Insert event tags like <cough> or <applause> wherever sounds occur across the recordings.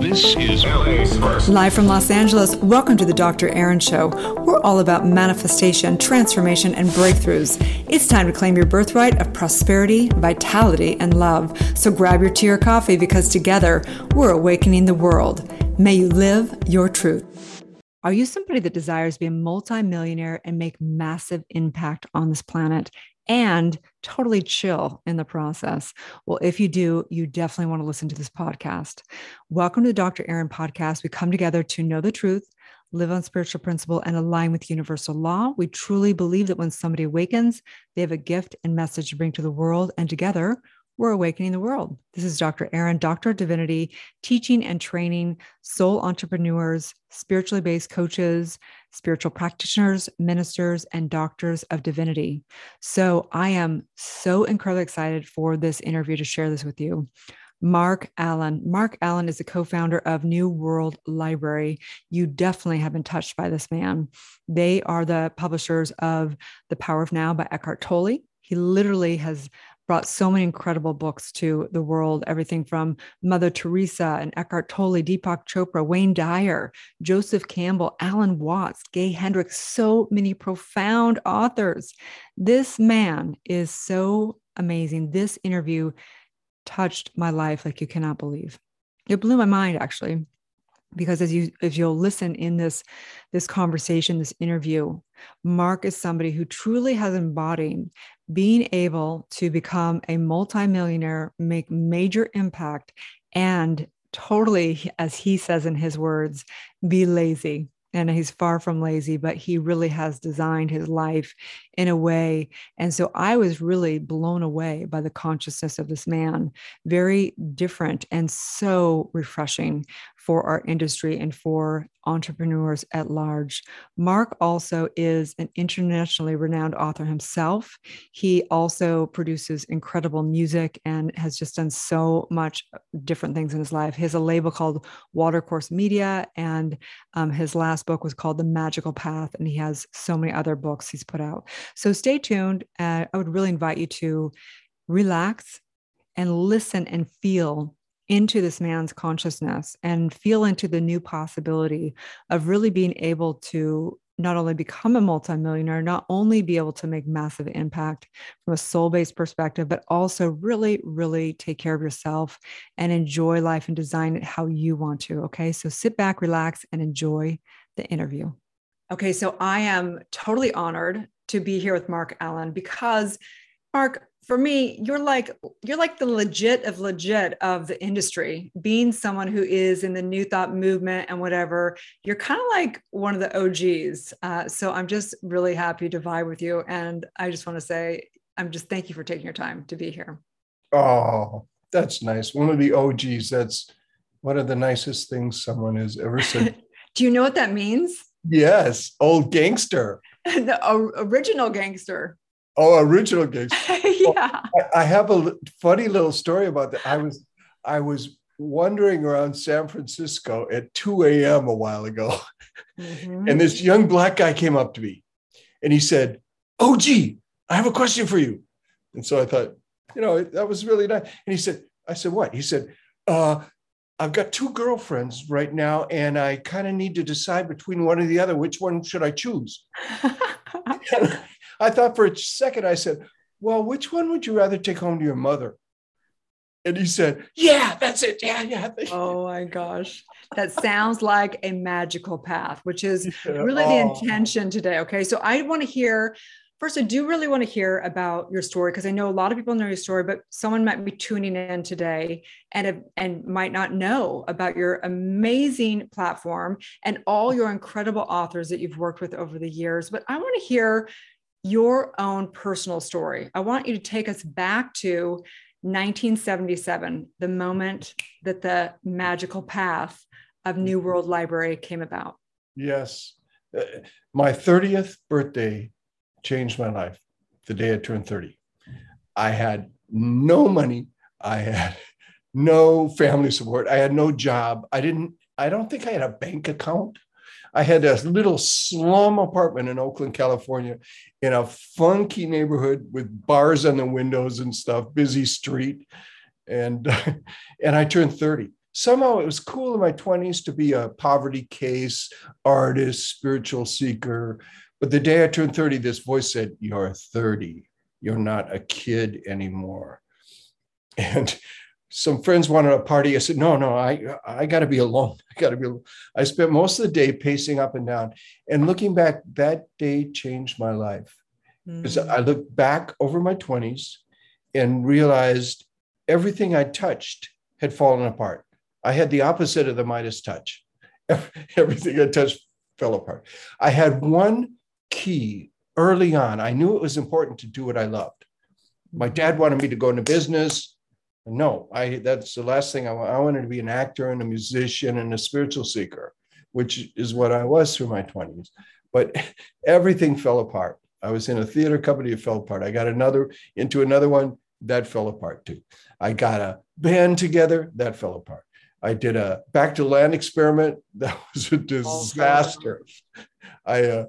This is. Live from Los Angeles, welcome to the Dr. Erin Show. We're all about manifestation, transformation, and breakthroughs. It's time to claim your birthright of prosperity, vitality, and love. So grab your tea or coffee because together we're awakening the world. May you live your truth. Are you somebody that desires to be a multimillionaire and make massive impact on this planet? and totally chill in the process. Well, if you do, you definitely want to listen to this podcast. Welcome to the Dr. Erin podcast. We come together to know the truth, live on spiritual principle, and align with universal law. We truly believe that when somebody awakens, they have a gift and message to bring to the world, and together we're awakening the world. This is Dr. Erin, Doctor of Divinity, teaching and training soul entrepreneurs, spiritually based coaches, spiritual practitioners, ministers, and doctors of divinity. So I am so incredibly excited for this interview to share this with you. Mark Allen. Mark Allen is the co founder of New World Library. You definitely have been touched by this man. They are the publishers of The Power of Now by Eckhart Tolle. He literally has brought so many incredible books to the world everything from Mother Teresa and Eckhart Tolle, Deepak Chopra, Wayne Dyer, Joseph Campbell, Alan Watts, Gay Hendricks, so many profound authors. This man is so amazing. This interview touched my life like you cannot believe. It blew my mind actually because as you if you'll listen in this this conversation this interview mark is somebody who truly has embodied being able to become a multimillionaire make major impact and totally as he says in his words be lazy and he's far from lazy, but he really has designed his life in a way. And so I was really blown away by the consciousness of this man, very different and so refreshing for our industry and for entrepreneurs at large. Mark also is an internationally renowned author himself. He also produces incredible music and has just done so much different things in his life. He has a label called Watercourse Media, and um, his last book was called The Magical Path, and he has so many other books he's put out. So stay tuned. Uh, I would really invite you to relax and listen and feel into this man's consciousness and feel into the new possibility of really being able to not only become a multimillionaire, not only be able to make massive impact from a soul based perspective, but also really, really take care of yourself and enjoy life and design it how you want to. Okay. So sit back, relax, and enjoy the interview. Okay. So I am totally honored to be here with Mark Allen because, Mark, for me you're like you're like the legit of legit of the industry. Being someone who is in the new thought movement and whatever you're kind of like one of the og's uh, so i'm just really happy to vibe with you. And i just want to say i'm just thank you for taking your time to be here. Oh that's nice. One of the og's that's one of the nicest things someone has ever <laughs> said. Do you know what that means? Yes old gangster. <laughs> The original gangster Oh, original gigs. <laughs> yeah. I, I have a funny little story about that. I was I was wandering around San Francisco at 2 a.m. a while ago. Mm-hmm. And this young black guy came up to me and he said, Oh, gee, I have a question for you. And so I thought, you know, that was really nice. And he said, I said, what? He said, uh, I've got two girlfriends right now, and I kind of need to decide between one or the other. Which one should I choose? <laughs> I thought for a second, I said, Well, which one would you rather take home to your mother? And he said, Yeah, that's it. Yeah, yeah. Oh my gosh. That sounds like a magical path, which is <laughs> really the oh. intention today. Okay. So I want to hear first, I do really want to hear about your story because I know a lot of people know your story, but someone might be tuning in today and and might not know about your amazing platform and all your incredible authors that you've worked with over the years. But I want to hear your own personal story. I want you to take us back to 1977, the moment that the magical path of New mm-hmm. World Library came about. Yes. Uh, my 30th birthday changed my life the day I turned 30. I had no money. I had <laughs> no family support. I had no job. I didn't, I don't think I had a bank account. I had a little slum apartment in Oakland, California, in a funky neighborhood with bars on the windows and stuff, busy street. And, <laughs> and I turned 30. somehow it was cool in my 20s to be a poverty case, artist, spiritual seeker. But the day I turned 30, this voice said, You're 30. You're not a kid anymore. <laughs> And some friends wanted a party. I said, no, no, I, I got to be alone. <laughs> I got to be alone. I spent most of the day pacing up and down. And looking back, that day changed my life. Because mm. I looked back over my 20s and realized everything I touched had fallen apart. I had the opposite of the Midas touch. <laughs> Everything I touched fell apart. I had one key early on. I knew it was important to do what I loved. My dad wanted me to go into business. No, I that's the last thing I, I wanted to be an actor and a musician and a spiritual seeker, which is what I was through my 20s. But <laughs> everything fell apart. I was in a theater company, it fell apart. I got another into another one, that fell apart too. I got a band together, that fell apart. I did a back to land experiment, <laughs> that was a disaster. I uh,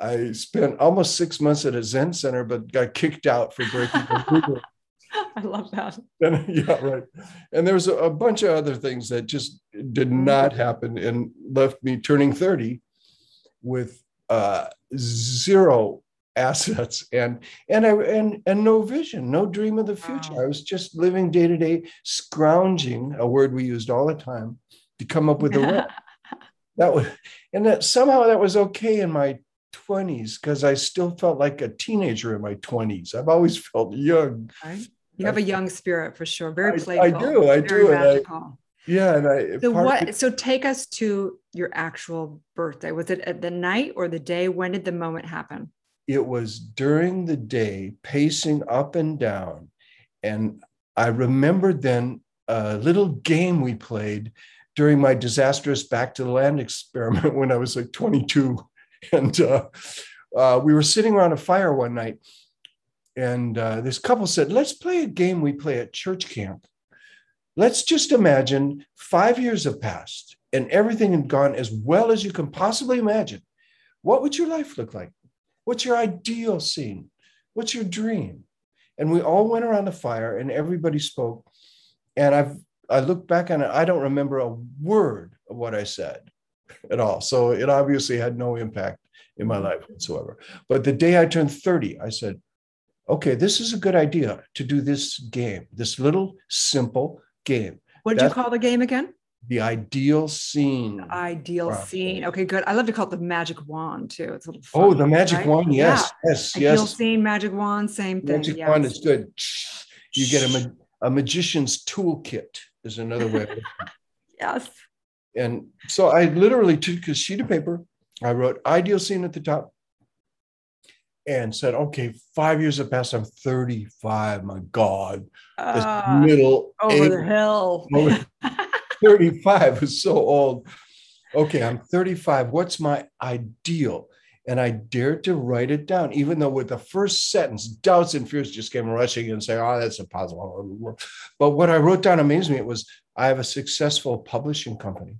I spent almost six months at a Zen center, but got kicked out for breaking <laughs> the rule. <laughs> I love that. And, <laughs> yeah, right. And there was a, a, bunch of other things that just did not happen and left me turning 30 with uh, zero assets and and I and and no vision, no dream of the future. Wow. I was just living day to day, scrounging, a word we used all the time, to come up with a rent. <laughs> that was and that somehow that was okay in my 20s because I still felt like a teenager in my 20s. I've always felt young. Right. You have a young spirit for sure. Very playful. I, I do. I do. I, yeah. And I, so what, of, so take us to your actual birthday. Was it at the night or the day? When did the moment happen? It was during the day, pacing up and down. And I remembered then a little game we played during my disastrous back to the land <laughs> experiment when I was like 22. And uh, uh, we were sitting around a fire one night and uh, this couple said, let's play a game we play at church camp. Let's just imagine five years have passed and everything had gone as well as you can possibly imagine. What would your life look like? What's your ideal scene? What's your dream? And we all went around the fire and everybody spoke. And I've I look back on it, I don't remember a word of what I said at all. So it obviously had no impact in my life whatsoever. But the day I turned 30, I said, okay, this is a good idea to do this game, this little simple game. What did That's you call the game again? The ideal scene. The ideal scene. Okay, good. I love to call it the magic wand too. It's a little oh, fun, Oh, the magic right? wand. Yes, yeah. yes, ideal yes. scene, magic wand, same thing. Magic yes. wand is good. You get a, ma- a magician's toolkit is another way. yes. And so I literally took a sheet of paper. I wrote ideal scene at the top and said, okay, five years have passed. I'm 35. My God. This uh, middle over the hill. <laughs> 35 is so old. Okay, I'm 35. What's my ideal? And I dared to write it down, even though with the first sentence, doubts and fears just came rushing in and saying, oh, that's impossible. But what I wrote down amazed me. It was, I have a successful publishing company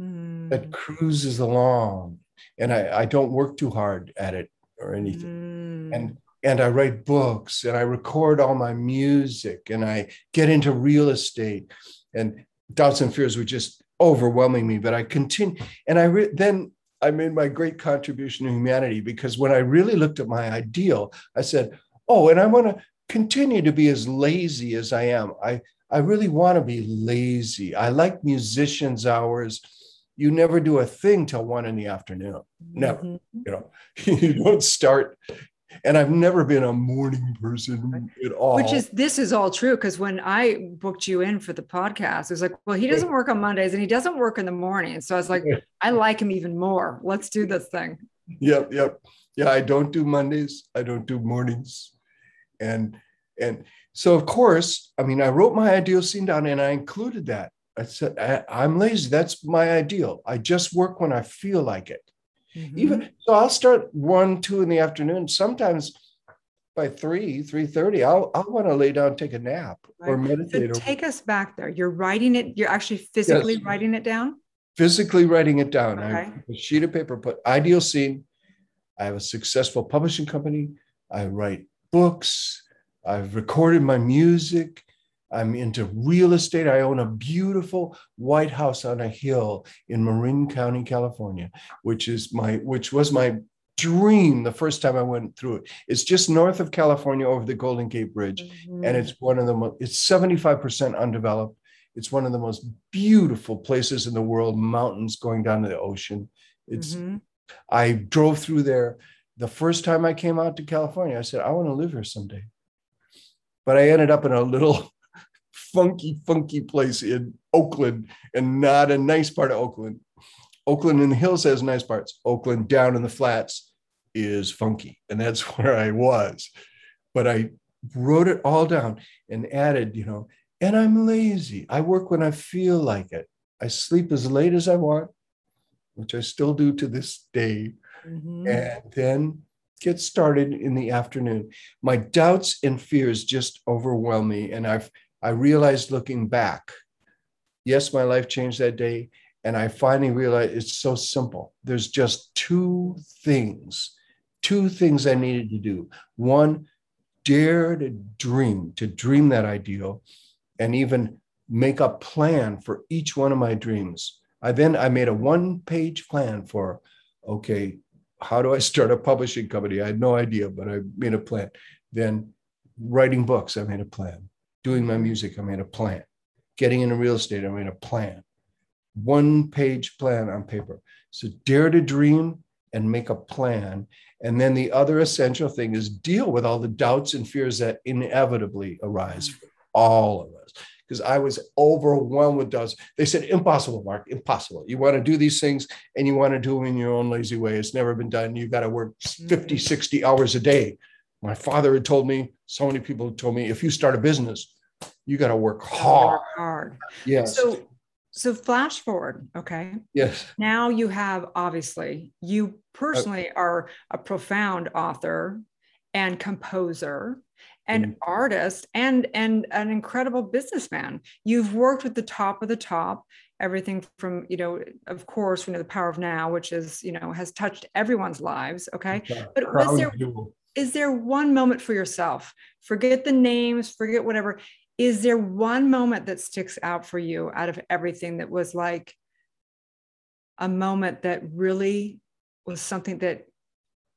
mm. that hmm. cruises along and I, I don't work too hard at it or anything. Mm. And and I write books and I record all my music and I get into real estate and doubts and fears were just overwhelming me. But I continue and I re- then I made my great contribution to humanity because when I really looked at my ideal, I said, "Oh, and I want to continue to be as lazy as I am. I I really want to be lazy. I like musicians' hours." You never do a thing till one in the afternoon. Never. Mm-hmm. You know, <laughs> you don't start. And I've never been a morning person at all. Which is this is all true because when I booked you in for the podcast, it was like, well, he doesn't work on Mondays and he doesn't work in the morning. So I was like, <laughs> I like him even more. Let's do this thing. Yep, yep. Yeah, I don't do Mondays. I don't do mornings. And and so of course, I mean, I wrote my ideal scene down and I included that I said, I, am lazy. That's my ideal. I just work when I feel like it. Mm-hmm. Even so, I'll start one, two in the afternoon. Sometimes by three, three thirty, I'll I'll want to lay down, take a nap, right. or meditate. So take us back there. You're writing it. You're actually physically yes. writing it down. Physically writing it down. Okay. I a sheet of paper. Put ideal scene. I have a successful publishing company. I write books. I've recorded my music. I'm into real estate. I own a beautiful white house on a hill in Marin County, California, which is my which was my dream the first time I went through it. It's just north of California over the Golden Gate Bridge. Mm-hmm. And it's one of the most, it's 75% undeveloped. It's one of the most beautiful places in the world, mountains going down to the ocean. It's, mm-hmm. I drove through there. The first time I came out to California, I said, I want to live here someday. But I ended up in a little funky, funky place in Oakland and not a nice part of Oakland. Oakland in the hills has nice parts. Oakland down in the flats is funky. And that's <laughs> where I was. But I wrote it all down and added, you know, and I'm lazy. I work when I feel like it. I sleep as late as I want, which I still do to this day. Mm-hmm. And then get started in the afternoon. My doubts and fears just overwhelm me. And I've I realized looking back, yes, my life changed that day. And I finally realized it's so simple. There's just two things, two things I needed to do. One, dare to dream, to dream that ideal, and even make a plan for each one of my dreams. I then I made a one-page plan for, okay, how do I start a publishing company? I had no idea, but I made a plan. Then writing books, I made a plan. Doing my music, I made a plan. Getting into real estate, I made a plan one page plan on paper. So dare to dream and make a plan. And then the other essential thing is deal with all the doubts and fears that inevitably arise for all of us. Because I was overwhelmed with doubts. They said, impossible, Mark, impossible. You want to do these things and you want to do them in your own lazy way. It's never been done. You've got to work mm-hmm. 50, 60 hours a day. My father had told me, so many people had told me, if you start a business, you got to work hard. Work hard. Yes. So so flash forward, okay? Yes. Now you have obviously you personally uh, are a profound author and composer and mm. artist and and an incredible businessman. You've worked with the top of the top, everything from, you know, of course, you know, the power of now, which is, you know, has touched everyone's lives, okay? But was there is there one moment for yourself? Forget the names, forget whatever is there one moment that sticks out for you out of everything that was like a moment that really was something that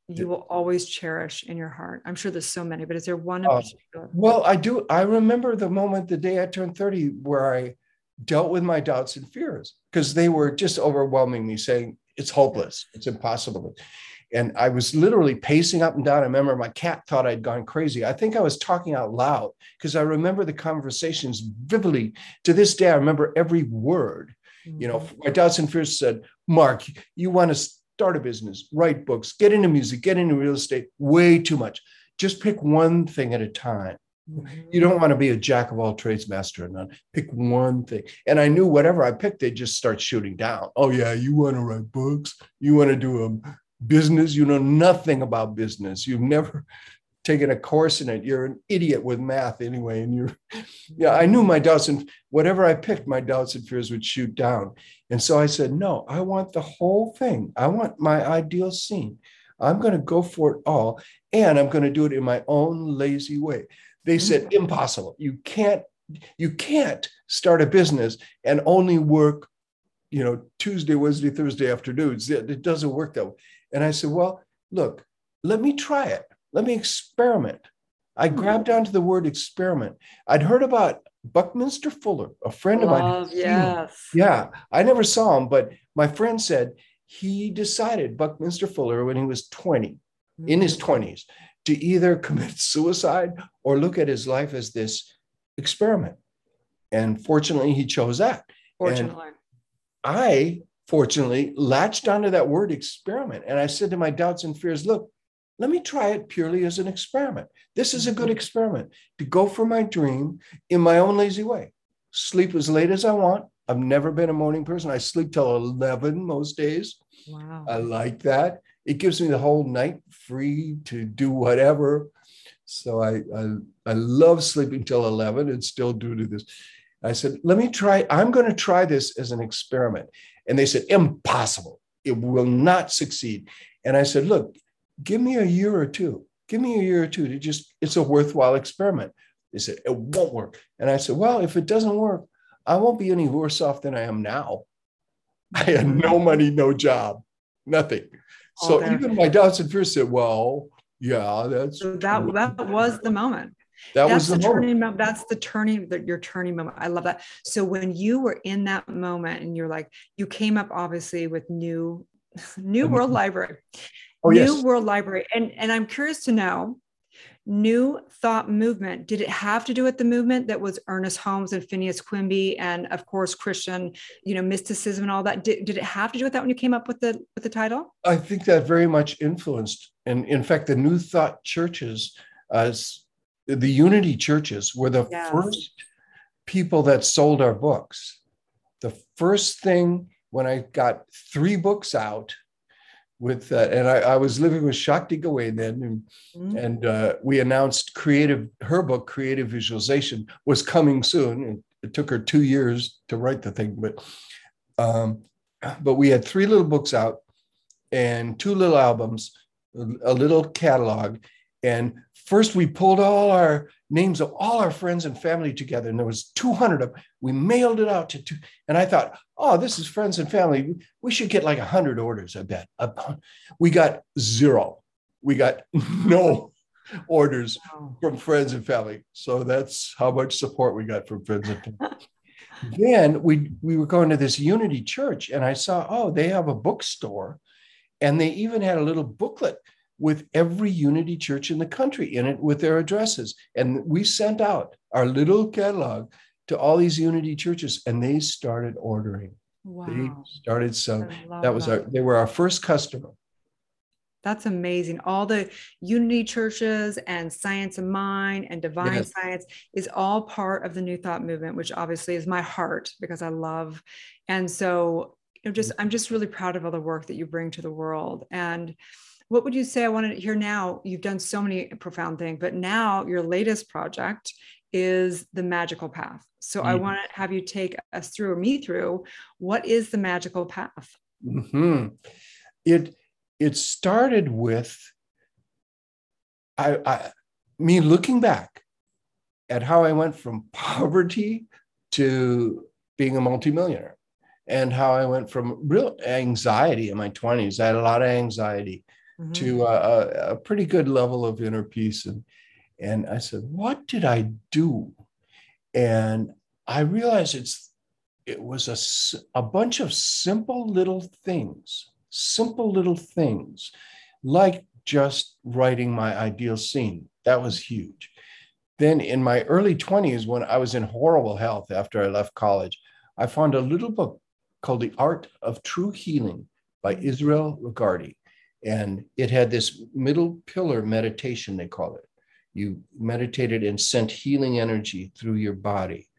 you will always cherish in your heart? I'm sure there's so many, but is there one uh. Well, I do. I remember the moment the day I turned 30 where I dealt with my doubts and fears because they were just overwhelming me, saying it's hopeless, it's impossible. And I was literally pacing up and down. I remember my cat thought I'd gone crazy. I think I was talking out loud because I remember the conversations vividly. To this day, I remember every word. Mm-hmm. You know, mm-hmm. my doubts and fears said, Mark, you want to start a business, write books, get into music, get into real estate, way too much. Just pick one thing at a time. Mm-hmm. You don't want to be a jack of all trades, master of none. Pick one thing. And I knew whatever I picked, they'd just start shooting down. Oh, yeah, you want to write books? You want to do a business. You know nothing about business. You've never <laughs> taken a course in it. You're an idiot with math anyway. And you're, <laughs> yeah, I knew my doubts and whatever I picked, my doubts and fears would shoot down. And so I said, no, I want the whole thing. I want my ideal scene. I'm going to go for it all. And I'm going to do it in my own lazy way. They said, mm. impossible. You can't, you can't start a business and only work, you know, Tuesday, Wednesday, Thursday afternoons. It doesn't work that way. And I said, Well, look, let me try it. Let me experiment. I hmm. grabbed onto the word experiment. I'd heard about Buckminster Fuller, a friend of mine. Yes. Yeah. I never saw him, but my friend said he decided, Buckminster Fuller, when he was 20, mm-hmm. in his 20s, hmm. to either <laughs> commit suicide or look at his life as this experiment. And fortunately, he chose that. Fortunately. And I fortunately, latched onto that word experiment. And I said to my doubts and fears, look, let me try it purely as an experiment. This is a good mm-hmm. experiment to go for my dream in my own lazy way. Sleep as late as I want. I've never been a morning person. I sleep till 11 most days. Wow. I like that. It gives me the whole night free to do whatever. So I, I, I love sleeping till 11 and still do to this. I said, let me try, I'm going to try this as an experiment. And they said, impossible. It will not succeed. And I said, look, give me a year or two. Give me a year or two to just, it's a worthwhile experiment. They said, It won't work. And I said, Well, if it doesn't work, I won't be any worse off than I am now. <laughs> I had no mm-hmm. money, no job, nothing. So even my doubts and fears said, Well, yeah, that's So that true." that was the moment. That that's was the, the turning moment. That's the turning that your turning moment. I love that. So when you were in that moment and you're like, you came up obviously with new, <laughs> new world mm-hmm. library, Oh, new yes. world library. And and I'm curious to know, new thought movement, did it have to do with the movement that was Ernest Holmes and Phineas Quimby and of course Christian, you know, mysticism and all that? Did, did it have to do with that when you came up with the with the title? I think that very much influenced, and in fact, the New Thought churches, uh, as the Unity churches, were the Yes. first people that sold our books. The first thing when I got three books out with, uh, and I, I was living with Shakti Gawain then, and Mhm. and uh, we announced creative her book creative visualization was coming soon it, it took her two years to write the thing but um, but we had three little books out and two little albums a little catalog and first we pulled all our names of all our friends and family together and there was 200 of them we mailed it out to two and i thought oh this is friends and family we should get like 100 orders i bet we got zero we got <laughs> no orders from friends and family. So that's how much support we got from friends and family. <laughs> then we we were going to this Unity church, and I saw, oh, they have a bookstore, and they even had a little booklet with every Unity church in the country in it with their addresses. And we sent out our little catalog to all these Unity churches, and they started ordering. Wow. They started love That was our. They were our first customer. That's amazing. All the unity churches and science of mind and divine Yes. science is all part of the new thought movement, which obviously is my heart because I love. And so, you know, just mm-hmm. I'm just really proud of all the work that you bring to the world. And what would you say? I want to hear now. You've done so many profound things, but now your latest project is the magical path. So I Mhm. want to have you take us through or me through what is the magical path? hmm It it started with I, I me looking back at how I went from <laughs> poverty to being a multimillionaire and how I went from real anxiety in my 20s. I had a lot of anxiety Mhm. to a, a, a pretty good level of inner peace. And, and I said, what did I do? And I realized it's, it was a, a bunch of simple little things, simple little things, like just writing my ideal scene. That was huge. Then in my early 20s, when I was in horrible health after I left college, I found a little book called The Art of True Healing by Israel Regardie. And it had this middle pillar meditation, they call it. You meditated and sent healing energy through your body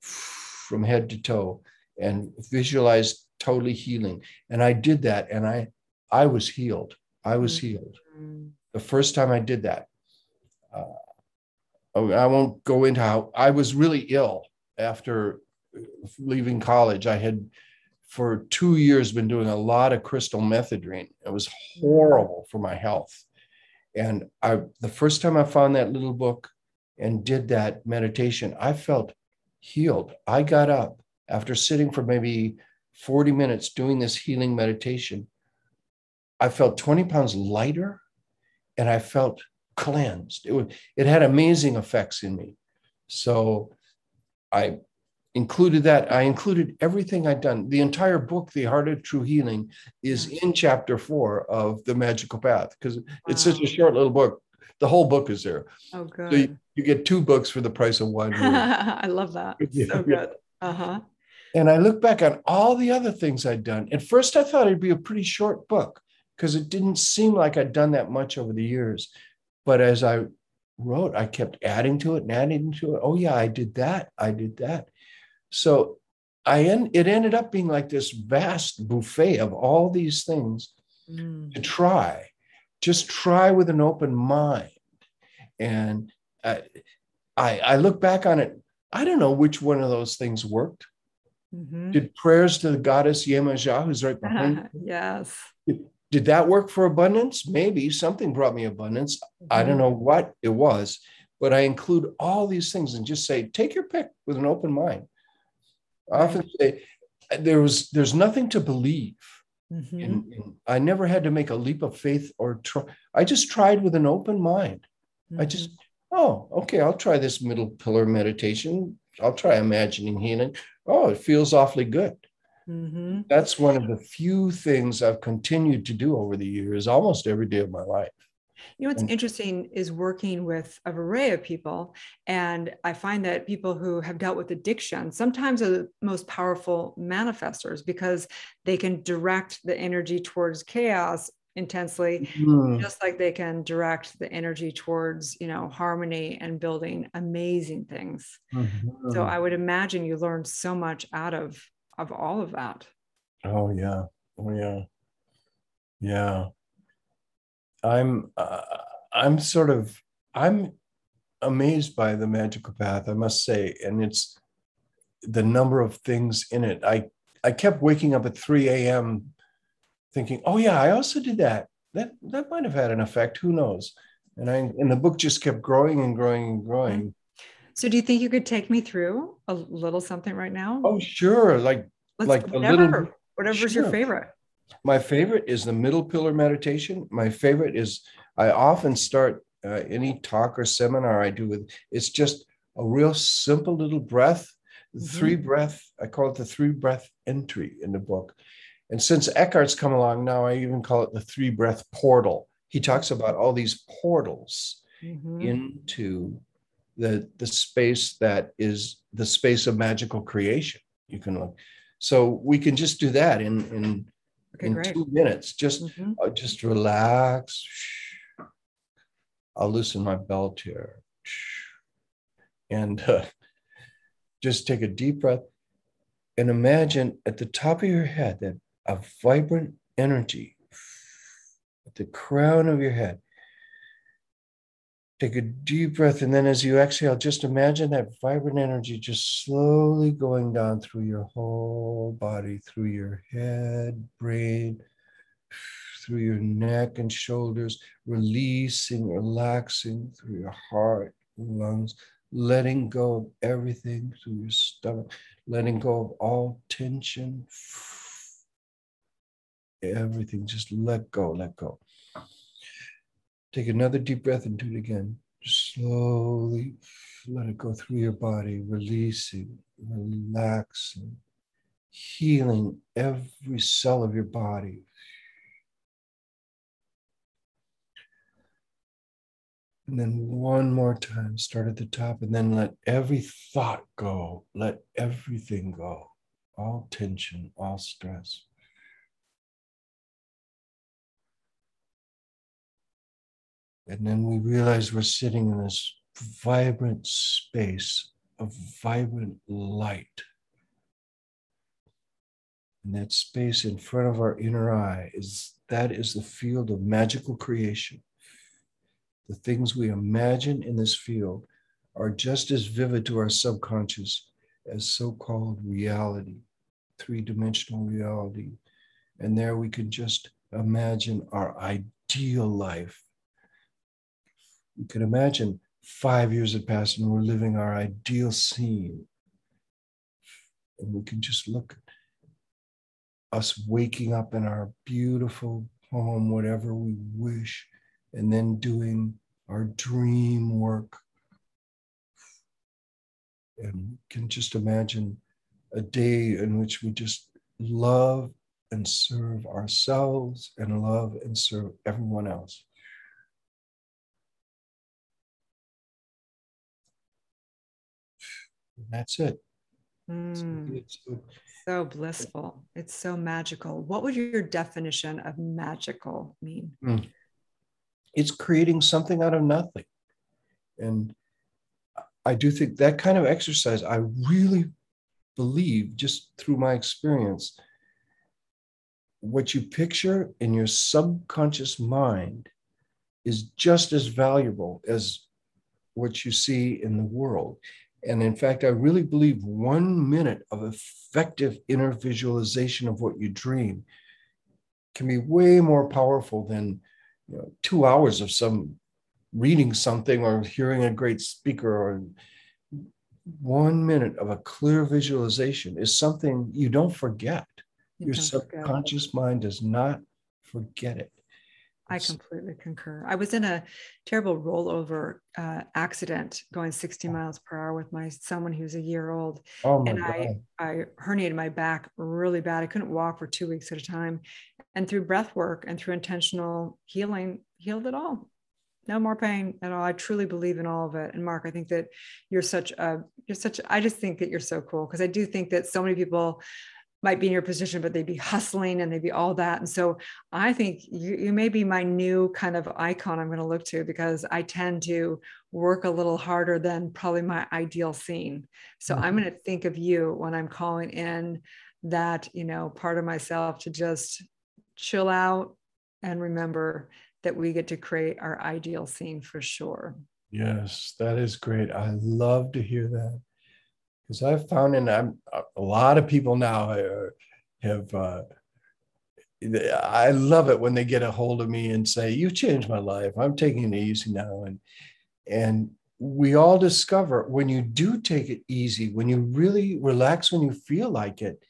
from head to toe and visualized totally healing. And I did that and I I was healed. I was healed Mm. the first time I did that. Uh, oh, I won't go into how I was really ill after leaving college. I had for two years been doing a lot of crystal methadone. It was horrible for my health. And I the first time I found that little book and did that meditation, I felt healed. I got up after sitting for maybe 40 minutes doing this healing meditation. I felt 20 pounds lighter and I felt cleansed. It was, it had amazing effects in me. So I included that. I included everything I'd done. The entire book, The Art of True Healing, is in chapter four of The Magical Path because it's such a short little book. The whole book is there. Oh, So you, you get two books for the price of one. <laughs> I love that. <laughs> Yeah, So good. Uh huh. And I look back on all the other things I'd done. At first, I thought it'd be a pretty short book because it didn't seem like I'd done that much over the years. But as I wrote, I kept adding to it and adding to it. Oh, yeah, I did that. I did that. So I en- it ended up being like this vast buffet of all these things Mm. to try. Just try with an open mind. And I, I, I look back on it. I don't know which one of those things worked. Mhm. Did prayers to the goddess Yemajah, who's right <laughs> behind me? yes. you, did that work for abundance? Maybe something brought me abundance. I don't Mhm. know what it was, but I include all these things and just say, take your pick with an open mind. I often say there was there's nothing to believe. Mm-hmm. And, and I never had to make a leap of faith or try. I just tried with an open mind. Mm-hmm. I just, oh, okay, I'll try this middle pillar meditation. I'll try imagining healing. Oh, it feels awfully good. Mm-hmm. That's one of the few things I've continued to do over the years, almost every day of my life. You know, what's interesting is working with a array of people. And I find that people who have dealt with addiction sometimes are the most powerful manifestors because they can direct the energy towards chaos intensely mm. just like they can direct the energy towards you know harmony and building amazing things mm-hmm. so i would imagine you learned so much out of of all of that oh yeah oh yeah yeah i'm uh, i'm sort of i'm amazed by the magical path i must say and it's the number of things in it. I i kept waking up at 3 a.m thinking oh yeah i also did that. That that might have had an effect who knows? And i and the book just kept growing and growing and growing. So do you think you could take me through a little something right now? Oh sure like Let's, like whatever, a little whatever's sure. your favorite my favorite is the middle pillar meditation. My favorite is I often start uh, any talk or seminar I do with it's just a real simple little breath, mm-hmm. three breath. I call it the three breath entry in the book. And since Eckhart's come along now, I even call it the three breath portal. He talks about all these portals mm-hmm. into the the space that is the space of magical creation. You can look. So we can just do that in in Okay, in great. two minutes. Just mm-hmm. uh, just relax. I'll loosen my belt here, and uh, just take a deep breath, and imagine at the top of your head that a vibrant energy at the crown of your head Take a deep breath. And then as you exhale, just imagine that vibrant energy just slowly going down through your whole body, through your head, brain, through your neck and shoulders, releasing, relaxing through your heart, lungs, letting go of everything through your stomach, letting go of all tension. Everything, just let go, let go. Take another deep breath and do it again. Just slowly let it go through your body, releasing, relaxing, healing every cell of your body. And then one more time, start at the top, and then let every thought go. Let everything go. All tension, all stress. And then we realize we're sitting in this vibrant space of vibrant light. And that space in front of our inner eye is that is the field of magical creation. The things we imagine in this field are just as vivid to our subconscious as so called reality, three dimensional reality. And there we can just imagine our ideal life you can imagine five years had passed and we're living our ideal scene. And we can just look at us waking up in our beautiful home, whatever we wish, and then doing our dream work. And we can just imagine a day in which we just love and serve ourselves and love and serve everyone else. That's it. Mm, so, so, blissful. It's so magical. What would your definition of magical mean? Mm. It's creating something out of nothing. And I do think that kind of exercise, I really believe, just through my experience, what you picture in your subconscious mind is just as valuable as what you see in the world. And in fact, I really believe one minute of effective inner visualization of what you dream can be way more powerful than you know, two hours of some reading something or hearing a great speaker or one minute of a clear visualization is something you don't forget. You Your subconscious forget. mind does not forget it. I completely concur. I was in a terrible rollover uh, accident going 60 miles per hour with my someone was a year old. Oh and God. I, I herniated my back really bad. I couldn't walk for two weeks at a time. And through breath work and through intentional healing, healed it all. No more pain at all. I truly believe in all of it. And Mark, I think that you're such a, you're such, I just think that you're so cool because I do think that so many people might be in your position, but they'd be hustling and they'd be all that. And so I think you, you may be my new kind of icon I'm going to look to because I tend to work a little harder than probably my ideal scene. So mm-hmm. I'm going to think of you when I'm calling in that, you know, part of myself to just chill out and remember that we get to create our ideal scene for sure. Yes, that is great. I love to hear that because I've found, and I'm a lot of people now have. Uh, I love it when they get a hold of me and say, "You've changed my life. I'm taking it easy now," and and we all discover when you do take it easy, when you really relax, when you feel like it,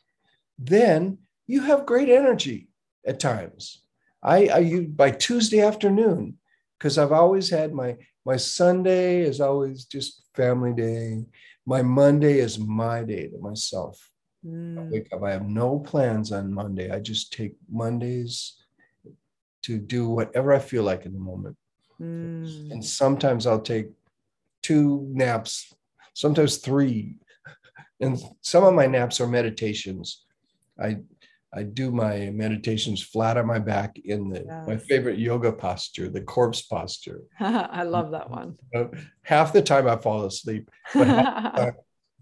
then you have great energy at times. I, I you by Tuesday afternoon, because I've always had my my Sunday is always just family day my Monday is my day to myself. Mm. I wake up. I have no plans on Monday. I just take Mondays to do whatever I feel like in the moment. Mm. And sometimes I'll take two naps, sometimes three. And some of my naps are meditations. I I do my meditations flat on my back in the yes. my favorite yoga posture, the corpse posture. <laughs> I love that one. Half the time I fall asleep, but half, the <laughs> time,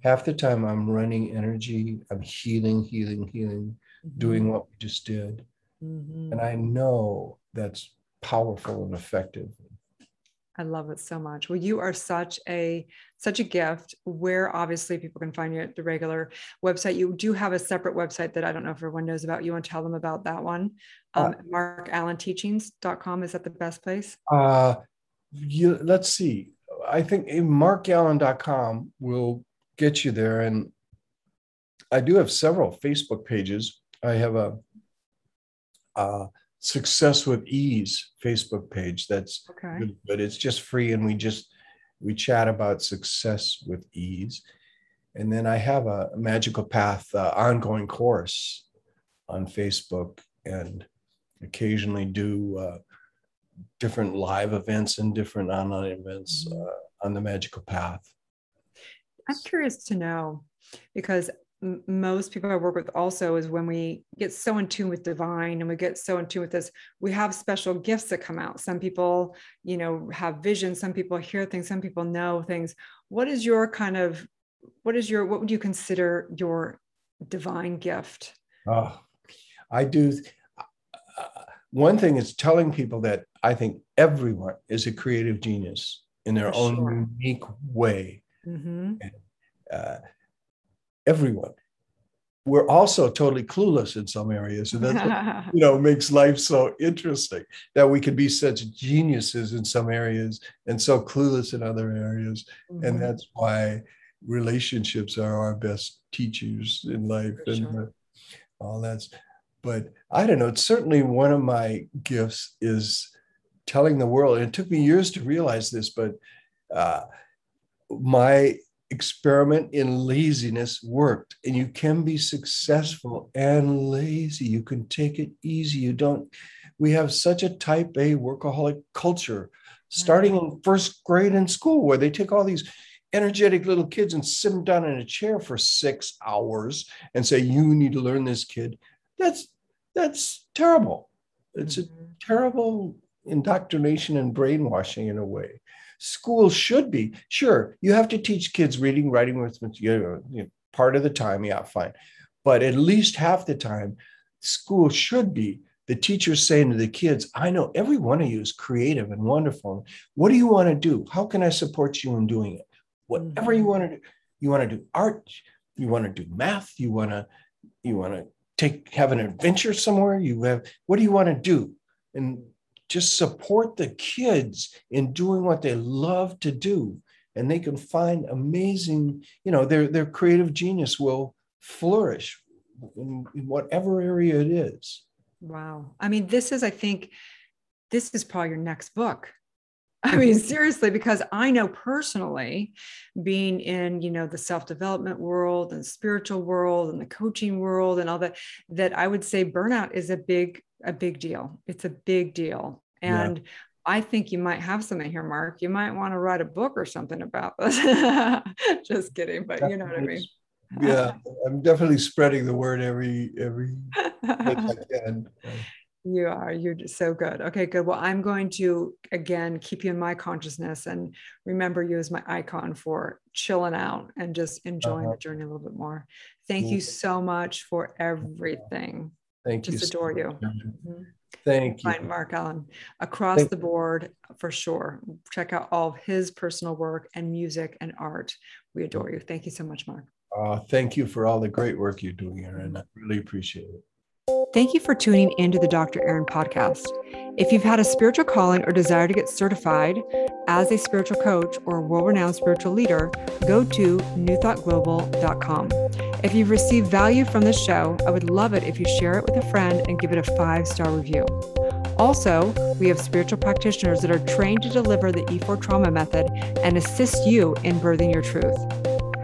half the time I'm running energy. I'm healing, healing, healing, mm-hmm. doing what we just did, mm-hmm. and I know that's powerful and effective. I love it so much. Well, you are such a such a gift. Where obviously people can find you at the regular website. You do have a separate website that I don't know if everyone knows about. You want to tell them about that one? Um, uh, MarkAllenTeachings.com is that the best place? Uh, you, let's see. I think MarkAllen.com will get you there, and I do have several Facebook pages. I have a. Uh, Success with Ease Facebook page. That's okay. good, but it's just free, and we just we chat about success with ease. And then I have a Magical Path uh, ongoing course on Facebook, and occasionally do uh, different live events and different online events mm-hmm. uh, on the Magical Path. I'm curious to know because most people I work with also is when we get so in tune with divine and we get so in tune with this, we have special gifts that come out. Some people, you know, have vision, some people hear things, some people know things. What is your kind of, what is your, what would you consider your divine gift? Oh, I do. Uh, one thing is telling people that I think everyone is a creative genius in their For own sure. unique way. Mm-hmm. And, uh, everyone we're also totally clueless in some areas and that <laughs> you know makes life so interesting that we can be such geniuses in some areas and so clueless in other areas mm-hmm. and that's why relationships are our best teachers in life For and sure. uh, all that's but i don't know it's certainly one of my gifts is telling the world and it took me years to realize this but uh, my experiment in laziness worked and you can be successful and lazy. You can take it easy. You don't we have such a type a workaholic culture starting in first grade in school where they take all these energetic little kids and sit them down in a chair for six hours and say you need to learn this kid. That's that's terrible. It's a mm-hmm. terrible indoctrination and brainwashing in a way school should be. Sure you have to teach kids reading writing arithmetic you know, part of the time yeah fine. But at least half the time school should be the teacher saying to the kids i know every one of you is creative and wonderful. What do you want to do? How can i support you in doing it? Whatever you mm-hmm. want to do. You want to do art you want to do math you want to you want to take have an adventure somewhere you have what do you want to do? And just support the kids in doing what they love to do. And they can find amazing you know their their creative genius will flourish in, in whatever area it is. Wow. I mean this is i think this is probably your next book. I mm-hmm. mean, seriously, because I know personally, being in you know the self development world and spiritual world and the coaching world and all that, that I would say burnout is a big a big deal. It's a big deal, and yeah. I think you might have something here, Mark. You might want to write a book or something about this. <laughs> Just kidding, but you know what I mean. yeah, <laughs> I'm definitely spreading the word every every I <laughs> can. You are. You're so good. Okay, good. Well, I'm going to again keep you in my consciousness and remember you as my icon for chilling out and just enjoying uh-huh. the journey a little bit more. Thank you so much for everything. Thank just you. Just adore you. Thank you. Mark Allen across Thank the board for sure. Check out all of his personal work and music and art. We adore you. Thank you so much, Mark. Uh, thank you for all the great work you're doing, Erin. I really appreciate it. Thank you for tuning into the Dr. Erin podcast. If you've had a spiritual calling or desire to get certified as a spiritual coach or world renowned spiritual leader, go to newthoughtglobal.com. If you've received value from this show, I would love it if you share it with a friend and give it a five star review. Also, we have spiritual practitioners that are trained to deliver the E4 trauma method and assist you in birthing your truth.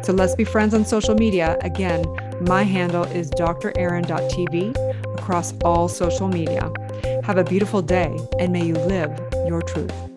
So let's be friends on social media. Again, my handle is drerin.tv across all social media. Have a beautiful day and may you live your truth.